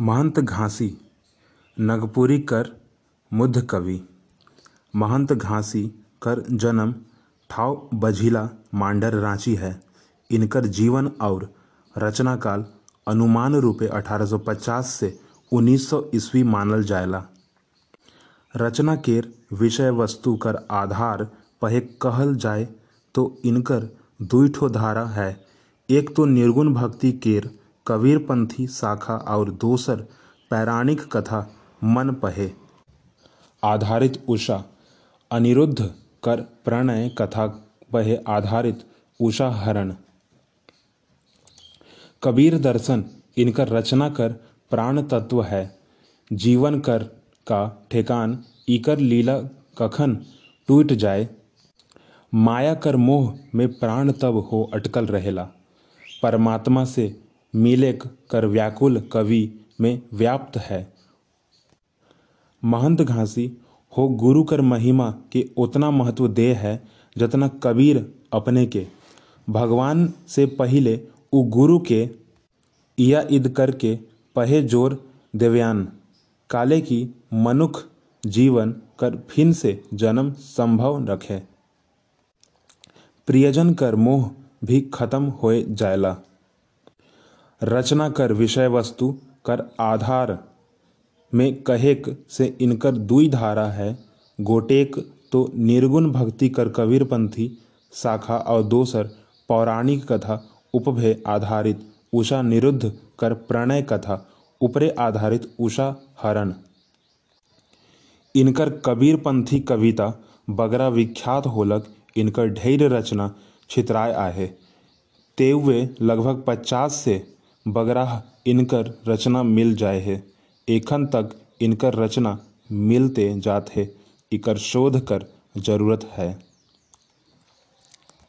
महंत घासी, नगपुरी कर मुद्ध कवि। महंत घासी कर जन्म, ठाव बझिला, मांडर रांची है। इनकर जीवन और रचना काल अनुमान रूपे 1850 से 1900 ईस्वी मानल जाएला रचना केर विषय वस्तु कर आधार पहे कहल जाए तो इनकर दुई ठो धारा है। एक तो निर्गुण भक्ति केर कबीरपंथी शाखा और दूसर पौराणिक कथा मन पहे। आधारित उषा, अनिरुद्ध कर प्रणय कथा पहे आधारित उषा हरण। कबीर दर्शन इनकर रचना कर प्राण तत्व है। जीवन कर का ठेकान इकर लीला कखन टूट जाए। माया कर मोह में प्राण तब हो अटकल रहेला। परमात्मा से मिले कर व्याकुल कवि में व्याप्त है। महंत घासी, हो गुरु कर महिमा के उतना महत्व दे है, जतना कबीर अपने के। भगवान से पहिले उ गुरु के, इया इद करके पहे ज़ोर देवयान। काले की मनुख जीवन कर फिन से जन्म संभव रखे। प्रियजन कर मोह भी खत्म होए जाएला रचना कर विषय वस्तु कर आधार। में कहेक से इनकर दुई धारा है, गोटेक तो निर्गुण भक्ति कर कबीरपंथी, शाखा और दोसर पौराणिक कथा, उपभे आधारित, उषा निरुद्ध कर प्रणय कथा, उपरे आधारित उषा हरण। इनकर कबीरपंथी कविता बगरा विख्यात होलक, इनकर ढेर रचना छितराय आहे। तेवे लगभग पचास से बगरा इनकर रचना मिल जाए है। एखन तक इनकर रचना मिलते जात हे। इकर शोध कर ज़रूरत है।